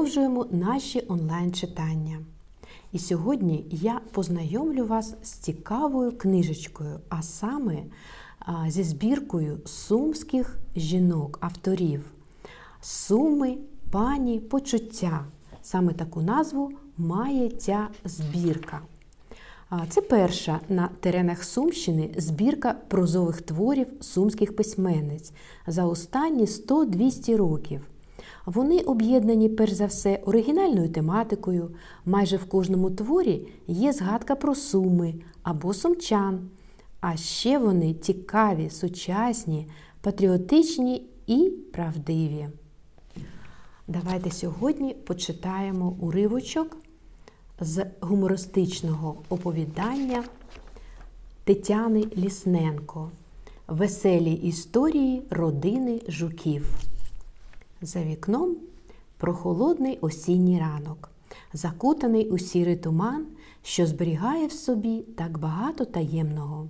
продовжуємо наші онлайн-читання. І сьогодні я познайомлю вас з цікавою книжечкою, а саме зі збіркою сумських жінок, авторів. Суми, пані, почуття. Саме таку назву має ця збірка. Це перша на теренах Сумщини збірка прозових творів сумських письменниць за останні 100-200 років. Вони об'єднані, перш за все, оригінальною тематикою. Майже в кожному творі є згадка про суми або сумчан. А ще вони цікаві, сучасні, патріотичні і правдиві. Давайте сьогодні почитаємо уривочок з гумористичного оповідання Тетяни Лісненко. Веселі історії родини жуків. За вікном прохолодний осінній ранок, закутаний у сірий туман, що зберігає в собі так багато таємного.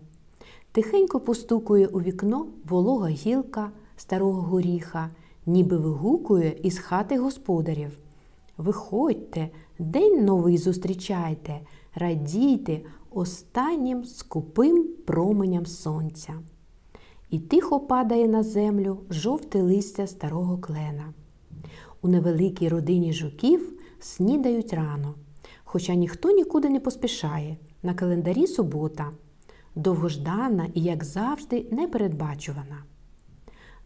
Тихенько постукує у вікно волога гілка старого горіха, ніби вигукує із хати господарів. Виходьте, день новий зустрічайте, радійте останнім скупим променям сонця. І тихо падає на землю жовте листя старого клена. У невеликій родині жуків снідають рано, хоча ніхто нікуди не поспішає. На календарі субота, довгождана і, як завжди, непередбачувана.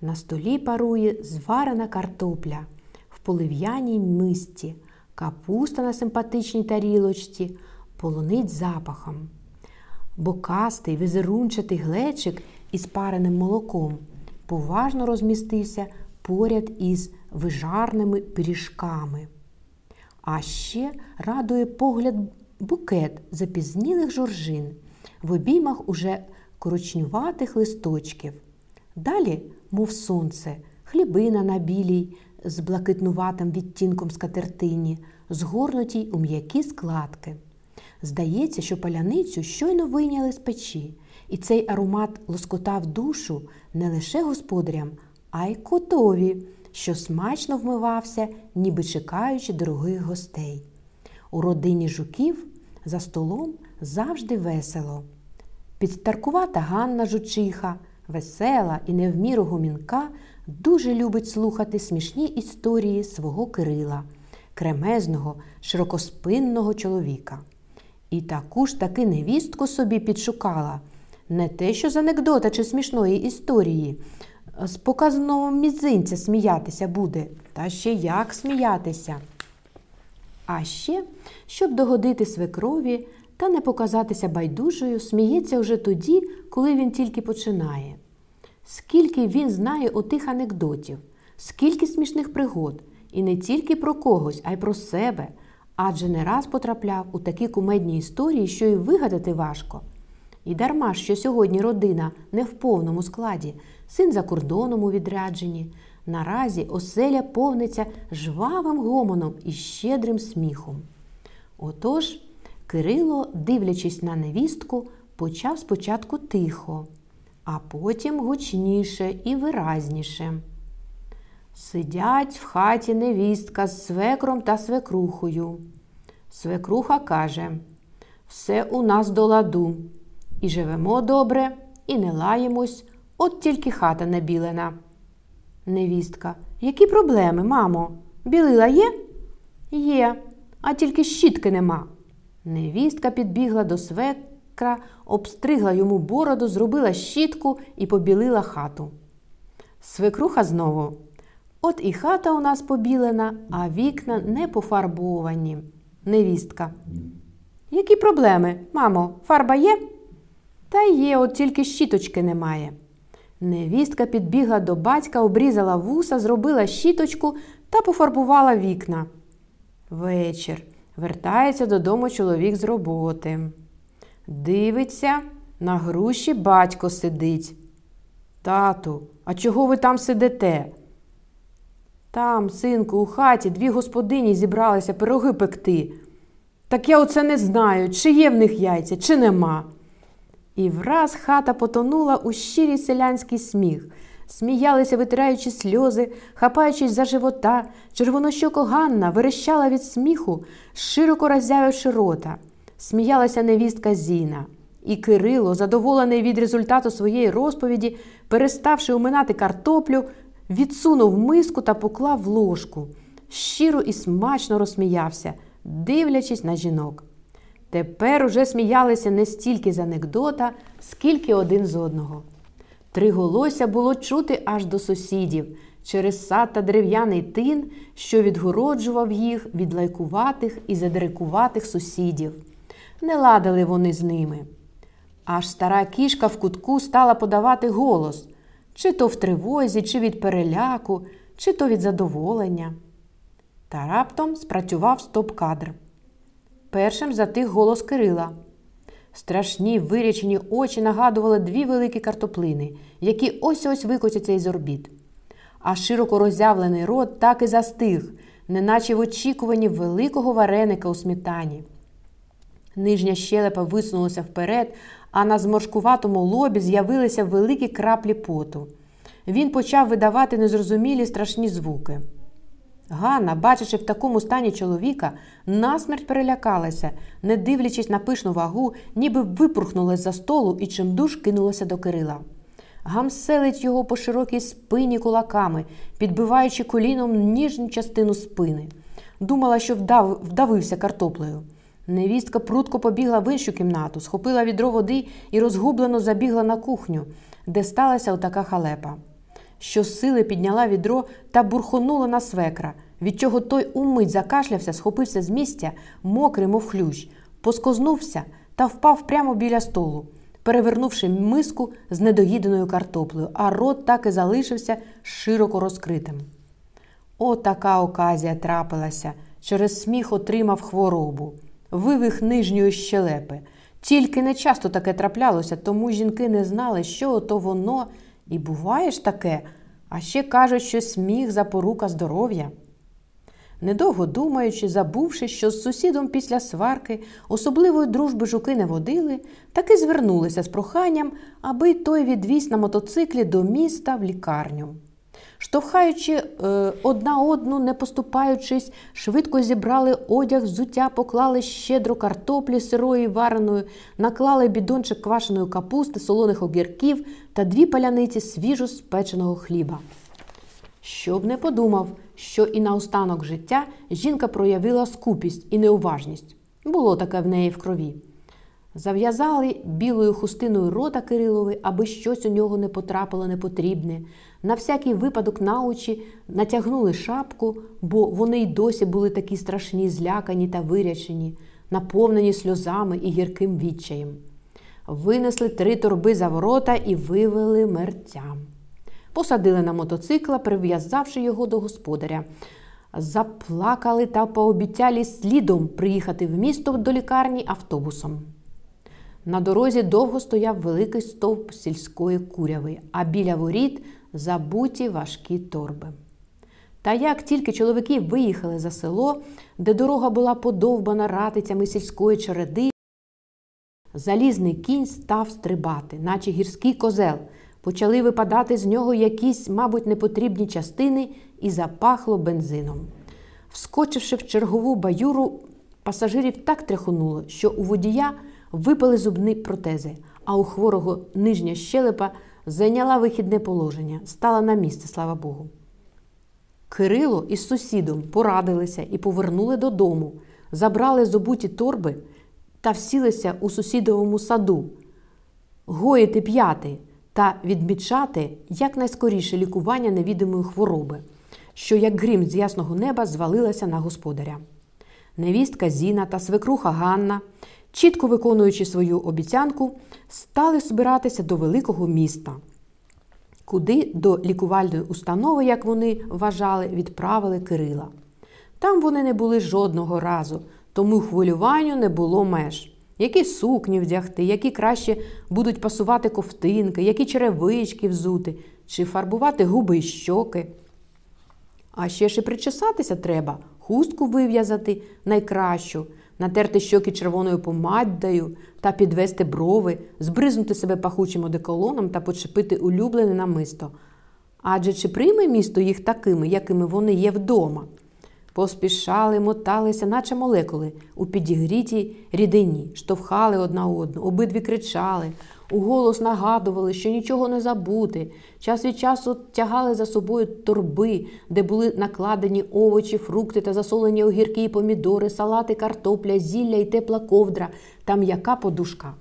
На столі парує зварена картопля в полив'яній мисті, капуста на симпатичній тарілочці, полонить запахом. Бокастий, візерунчатий глечик із пареним молоком поважно розмістився поряд із вижарними пиріжками. А ще радує погляд букет запізнілих жоржин в обіймах уже корочнюватих листочків. Далі, мов сонце, хлібина на білій, з блакитнуватим відтінком скатертині, згорнутій у м'які складки. Здається, що паляницю щойно вийняли з печі, і цей аромат лоскотав душу не лише господарям, а й котові, що смачно вмивався, ніби чекаючи дорогих гостей. У родині жуків за столом завжди весело. Підстаркувата Ганна жучиха, весела і не в міру гомінка, дуже любить слухати смішні історії свого Кирила, кремезного, широкоспинного чоловіка. І таку ж таки невістку собі підшукала, не те, що з анекдота чи смішної історії. З показаного мізинця сміятися буде, та ще як сміятися. А ще, щоб догодити свекрові та не показатися байдужою, сміється вже тоді, коли він тільки починає. Скільки він знає отих анекдотів, скільки смішних пригод, і не тільки про когось, а й про себе, адже не раз потрапляв у такі кумедні історії, що й вигадати важко. І дарма, що сьогодні родина не в повному складі, син за кордоном у відрядженні. Наразі оселя повниться жвавим гомоном і щедрим сміхом. Отож, Кирило, дивлячись на невістку, почав спочатку тихо, а потім гучніше і виразніше. Сидять в хаті невістка з свекром та свекрухою. Свекруха каже все у нас до ладу. І живемо добре, і не лаємось, от тільки хата не білена. Невістка. Які проблеми, мамо? Білила є? Є, а тільки щітки нема. Невістка підбігла до свекра, обстригла йому бороду, зробила щітку і побілила хату. Свекруха знову. От і хата у нас побілена, а вікна не пофарбовані. Невістка. Які проблеми, мамо, фарба є? Та є, от тільки щіточки немає. Невістка підбігла до батька, обрізала вуса, зробила щіточку та пофарбувала вікна. Вечір. Вертається додому чоловік з роботи. Дивиться, на груші батько сидить. Тату, а чого ви там сидите? Там, синку, у хаті дві господині зібралися пироги пекти. Так я оце не знаю, чи є в них яйця, чи нема. І враз хата потонула у щирий селянський сміх. Сміялися, витираючи сльози, хапаючись за живота, червонощоко Ганна верещала від сміху, широко роззявивши рота. Сміялася невістка Зіна. І Кирило, задоволений від результату своєї розповіді, переставши уминати картоплю, відсунув миску та поклав ложку. Щиро і смачно розсміявся, дивлячись на жінок. Тепер уже сміялися не стільки з анекдота, скільки один з одного. Триголосся було чути аж до сусідів через сад та дерев'яний тин, що відгороджував їх від лайкуватих і задирикуватих сусідів. Не ладили вони з ними. Аж стара кішка в кутку стала подавати голос чи то в тривозі, чи від переляку, чи то від задоволення. Та раптом спрацював стоп-кадр. Першим затих голос Кирила. Страшні вирячені очі нагадували дві великі картоплини, які ось ось викотяться із орбіт. А широко роззявлений рот так і застиг, неначе в очікуванні великого вареника у сметані. Нижня щелепа висунулася вперед, а на зморшкуватому лобі з'явилися великі краплі поту. Він почав видавати незрозумілі страшні звуки. Ганна, бачачи в такому стані чоловіка, насмерть перелякалася, не дивлячись на пишну вагу, ніби випорхнула за столу і чимдуж кинулася до Кирила. Гамселить його по широкій спині кулаками, підбиваючи коліном ніжню частину спини. Думала, що вдав, вдавився картоплею. Невістка прудко побігла в іншу кімнату, схопила відро води і розгублено забігла на кухню, де сталася отака халепа. Щосили підняла відро та бурхонула на свекра, від чого той умить закашлявся, схопився з місця, мокрий, мов хлющ, поскознувся та впав прямо біля столу, перевернувши миску з недоїденою картоплею, а рот так і залишився широко розкритим. О, така оказія трапилася, через сміх отримав хворобу, вивих нижньої щелепи. Тільки не часто таке траплялося, тому жінки не знали, що ото воно. І буває ж таке, а ще кажуть, що сміх запорука здоров'я. Недовго думаючи, забувши, що з сусідом після сварки особливої дружби жуки не водили, таки звернулися з проханням, аби той відвіз на мотоциклі до міста в лікарню. Штовхаючи е, одна одну, не поступаючись, швидко зібрали одяг, взуття, поклали щедро картоплі сирої вареної, наклали бідончик квашеної капусти, солоних огірків та дві паляниці свіжо спеченого хліба. Щоб не подумав, що і на останок життя жінка проявила скупість і неуважність. Було таке в неї в крові. Зав'язали білою хустиною рота Кирилови, аби щось у нього не потрапило непотрібне. На всякий випадок на очі натягнули шапку, бо вони й досі були такі страшні, злякані та вирячені, наповнені сльозами і гірким відчаєм. Винесли три торби за ворота і вивели мерця. Посадили на мотоцикла, прив'язавши його до господаря. Заплакали та пообіцяли слідом приїхати в місто до лікарні автобусом. На дорозі довго стояв великий стовп сільської куряви, а біля воріт забуті важкі торби. Та як тільки чоловіки виїхали за село, де дорога була подовбана ратицями сільської череди, залізний кінь став стрибати, наче гірський козел. Почали випадати з нього якісь, мабуть, непотрібні частини і запахло бензином. Вскочивши в чергову баюру, пасажирів так тряхонуло, що у водія випали зубні протези, а у хворого нижня щелепа зайняла вихідне положення, стала на місце, слава Богу. Кирило із сусідом порадилися і повернули додому, забрали зобуті торби та всілися у сусідовому саду, гоїти п'яти та відмічати якнайскоріше лікування невідомої хвороби, що, як грім з ясного неба, звалилася на господаря. Невістка Зіна та свекруха Ганна чітко виконуючи свою обіцянку, стали збиратися до великого міста, куди до лікувальної установи, як вони вважали, відправили Кирила. Там вони не були жодного разу, тому хвилюванню не було меж. Які сукні вдягти, які краще будуть пасувати ковтинки, які черевички взути, чи фарбувати губи і щоки. А ще ж і причесатися треба, хустку вив'язати найкращу, натерти щоки червоною помаддою та підвести брови, збризнути себе пахучим одеколоном та почепити улюблене намисто. Адже чи прийме місто їх такими, якими вони є вдома? Поспішали, моталися, наче молекули у підігрітій рідині, штовхали одна одну, обидві кричали, уголос нагадували, що нічого не забути. Час від часу тягали за собою торби, де були накладені овочі, фрукти та засолені огірки, і помідори, салати, картопля, зілля і тепла ковдра та м'яка подушка.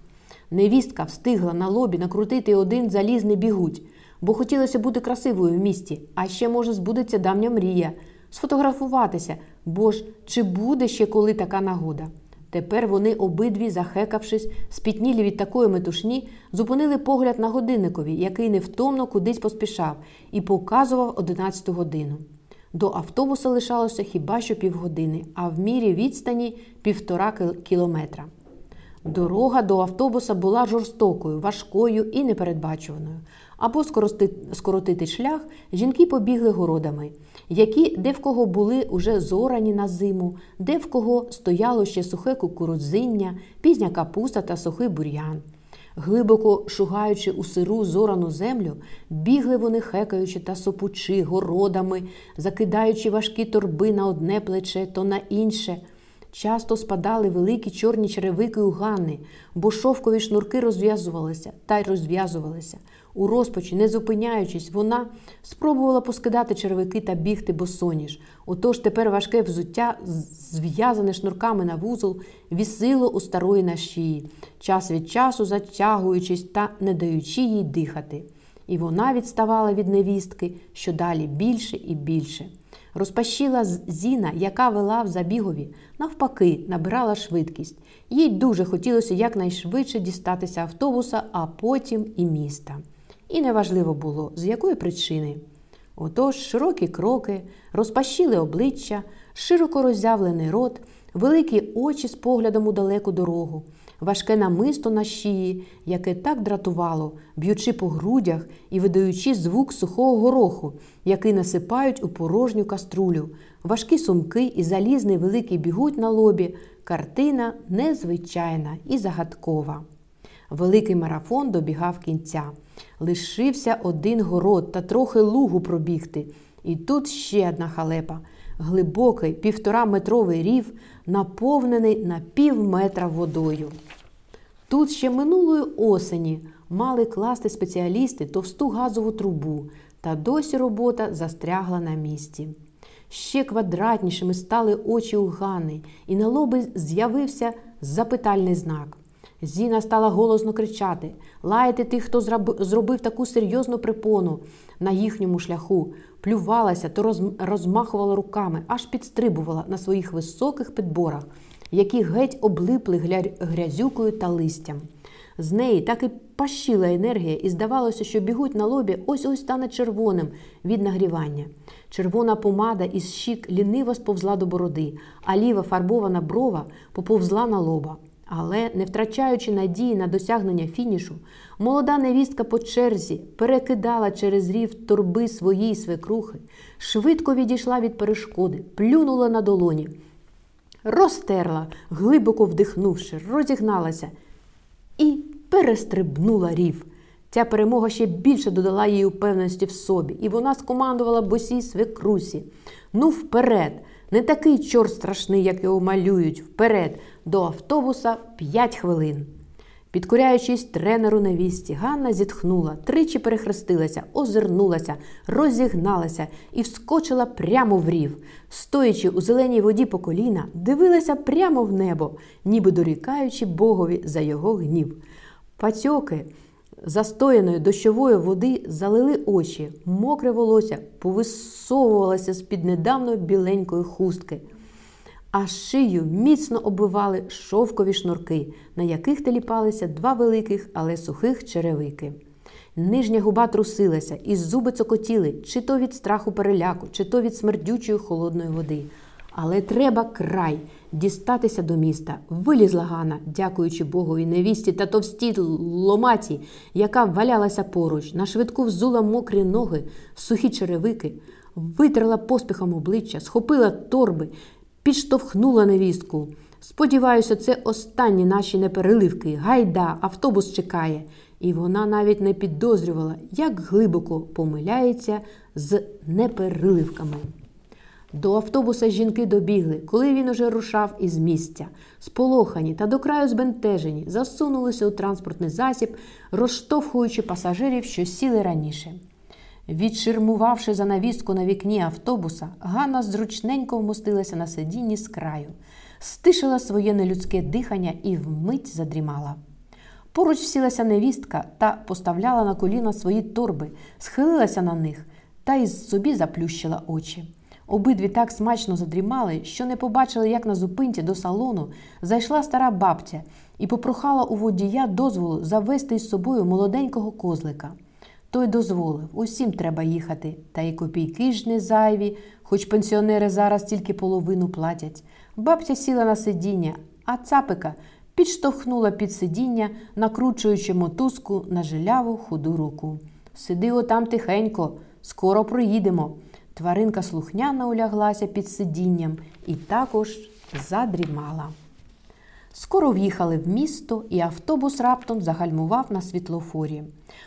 Невістка встигла на лобі накрутити один залізний бігуть, бо хотілося бути красивою в місті, а ще, може, збудеться давня мрія сфотографуватися, бо ж чи буде ще коли така нагода? Тепер вони, обидві, захекавшись, спітнілі від такої метушні, зупинили погляд на годинникові, який невтомно кудись поспішав, і показував одинадцяту годину. До автобуса лишалося хіба що півгодини, а в мірі відстані півтора кілометра. Дорога до автобуса була жорстокою, важкою і непередбачуваною. Або скоротити шлях, жінки побігли городами, які де в кого були уже зорані на зиму, де в кого стояло ще сухе кукурудзиння, пізня капуста та сухий бур'ян. Глибоко шугаючи у сиру зорану землю, бігли вони, хекаючи та сопучи городами, закидаючи важкі торби на одне плече, то на інше. Часто спадали великі чорні черевики у Ганни, бо шовкові шнурки розв'язувалися та й розв'язувалися. У розпачі, не зупиняючись, вона спробувала поскидати черевики та бігти босоніж. Отож тепер важке взуття, зв'язане шнурками на вузол, вісило у старої на шиї, час від часу затягуючись та не даючи їй дихати. І вона відставала від невістки, що далі більше і більше. Розпашіла Зіна, яка вела в забігові, навпаки, набирала швидкість. Їй дуже хотілося якнайшвидше дістатися автобуса, а потім і міста. І неважливо було, з якої причини. Отож, широкі кроки, розпашіли обличчя, широко роззявлений рот, великі очі з поглядом у далеку дорогу, важке намисто на шиї, яке так дратувало, б'ючи по грудях і видаючи звук сухого гороху, який насипають у порожню каструлю, важкі сумки і залізний великий бігуть на лобі, картина незвичайна і загадкова. Великий марафон добігав кінця. Лишився один город та трохи лугу пробігти. І тут ще одна халепа. Глибокий півтораметровий рів, наповнений на пів метра водою. Тут ще минулої осені мали класти спеціалісти товсту газову трубу, та досі робота застрягла на місці. Ще квадратнішими стали очі у Гани, і на лоби з'явився запитальний знак. Зіна стала голосно кричати, лаяти тих, хто зробив таку серйозну припону на їхньому шляху, плювалася то розмахувала руками, аж підстрибувала на своїх високих підборах, які геть облипли грязюкою та листям. З неї так і пащила енергія, і здавалося, що бігуть на лобі ось ось стане червоним від нагрівання. Червона помада із щік ліниво сповзла до бороди, а ліва фарбована брова поповзла на лоба. Але, не втрачаючи надії на досягнення фінішу, молода невістка по черзі перекидала через рів торби своїй свекрухи, швидко відійшла від перешкоди, плюнула на долоні, розтерла, глибоко вдихнувши, розігналася і перестрибнула рів. Ця перемога ще більше додала їй упевненості в собі, і вона скомандувала босій свекрусі. Ну, вперед! Не такий чорт страшний, як його малюють, вперед, до автобуса п'ять хвилин. Підкоряючись тренеру невісті, Ганна зітхнула, тричі перехрестилася, озирнулася, розігналася і вскочила прямо в рів. Стоячи у зеленій воді по коліна, дивилася прямо в небо, ніби дорікаючи Богові за його гнів. Пацьоки застояної дощової води залили очі, мокре волосся повисовувалося з під недавно біленької хустки а шию міцно оббивали шовкові шнурки, на яких теліпалися два великих, але сухих черевики. Нижня губа трусилася, і зуби цокотіли, чи то від страху переляку, чи то від смердючої холодної води. Але треба край дістатися до міста. Вилізла Гана, дякуючи Богові невісті та товстій ломаті, яка валялася поруч, на швидку взула мокрі ноги, сухі черевики, витерла поспіхом обличчя, схопила торби, підштовхнула невістку. Сподіваюся, це останні наші непереливки. Гайда, автобус чекає. І вона навіть не підозрювала, як глибоко помиляється з непереливками. До автобуса жінки добігли, коли він уже рушав із місця. Сполохані та до краю збентежені, засунулися у транспортний засіб, розштовхуючи пасажирів, що сіли раніше. Відширмувавши занавіску на вікні автобуса, Ганна зручненько вмостилася на сидінні з краю, стишила своє нелюдське дихання і вмить задрімала. Поруч сілася невістка та поставляла на коліна свої торби, схилилася на них та й собі заплющила очі. Обидві так смачно задрімали, що не побачили, як на зупинці до салону зайшла стара бабця і попрохала у водія дозволу завести із собою молоденького козлика. Той дозволив, усім треба їхати, та й копійки ж не зайві, хоч пенсіонери зараз тільки половину платять. Бабця сіла на сидіння, а цапика підштовхнула під сидіння, накручуючи мотузку на жиляву худу руку. Сиди отам тихенько, скоро проїдемо. Тваринка слухняно уляглася під сидінням і також задрімала. Скоро в'їхали в місто, і автобус раптом загальмував на світлофорі.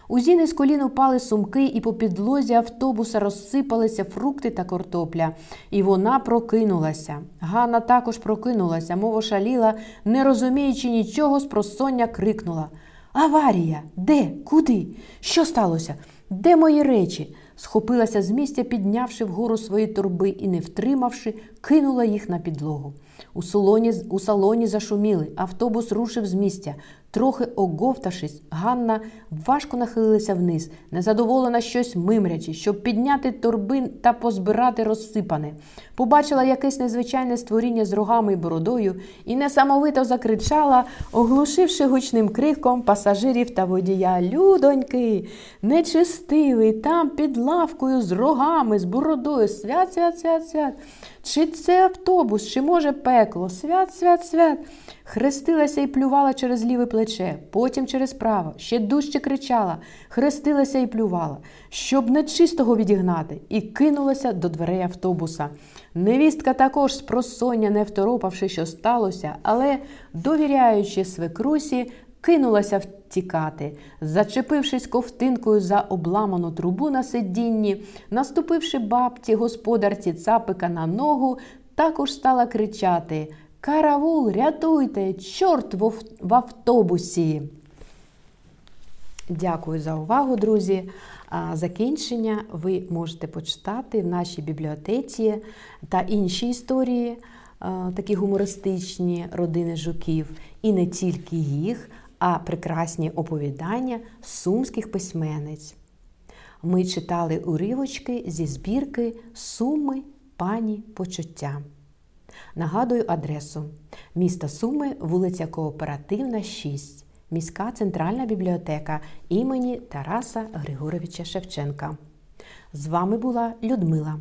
У Зіни з колін упали сумки, і по підлозі автобуса розсипалися фрукти та картопля. І вона прокинулася. Ганна також прокинулася, мов ошаліла, не розуміючи нічого, спросоння крикнула Аварія! Де? Куди? Що сталося? Де мої речі? Схопилася з місця, піднявши вгору свої торби і, не втримавши, кинула їх на підлогу. У салоні, у салоні зашуміли, автобус рушив з місця. Трохи оговтавшись, Ганна важко нахилилася вниз, незадоволена щось мимрячи, щоб підняти торби та позбирати розсипане. Побачила якесь незвичайне створіння з рогами й бородою і несамовито закричала, оглушивши гучним криком пасажирів та водія. Людоньки, нечистивий, там під лавкою з рогами, з бородою. Свят, свят, свят, свят. Чи це автобус, чи може пекло? Свят, свят, свят. Хрестилася і плювала через ліве плече, потім через право, ще дужче кричала, хрестилася і плювала, щоб нечистого відігнати, і кинулася до дверей автобуса. Невістка також з просоння, не второпавши, що сталося, але, довіряючи свекрусі, кинулася втікати, зачепившись ковтинкою за обламану трубу на сидінні, наступивши бабці господарці цапика на ногу, також стала кричати Каравул, рятуйте, чорт в автобусі. Дякую за увагу, друзі. Закінчення ви можете почитати в нашій бібліотеці та інші історії, такі гумористичні родини жуків, і не тільки їх, а прекрасні оповідання сумських письменниць. Ми читали уривочки зі збірки Суми пані почуття. Нагадую адресу міста Суми, вулиця Кооперативна, 6, міська центральна бібліотека імені Тараса Григоровича Шевченка. З вами була Людмила.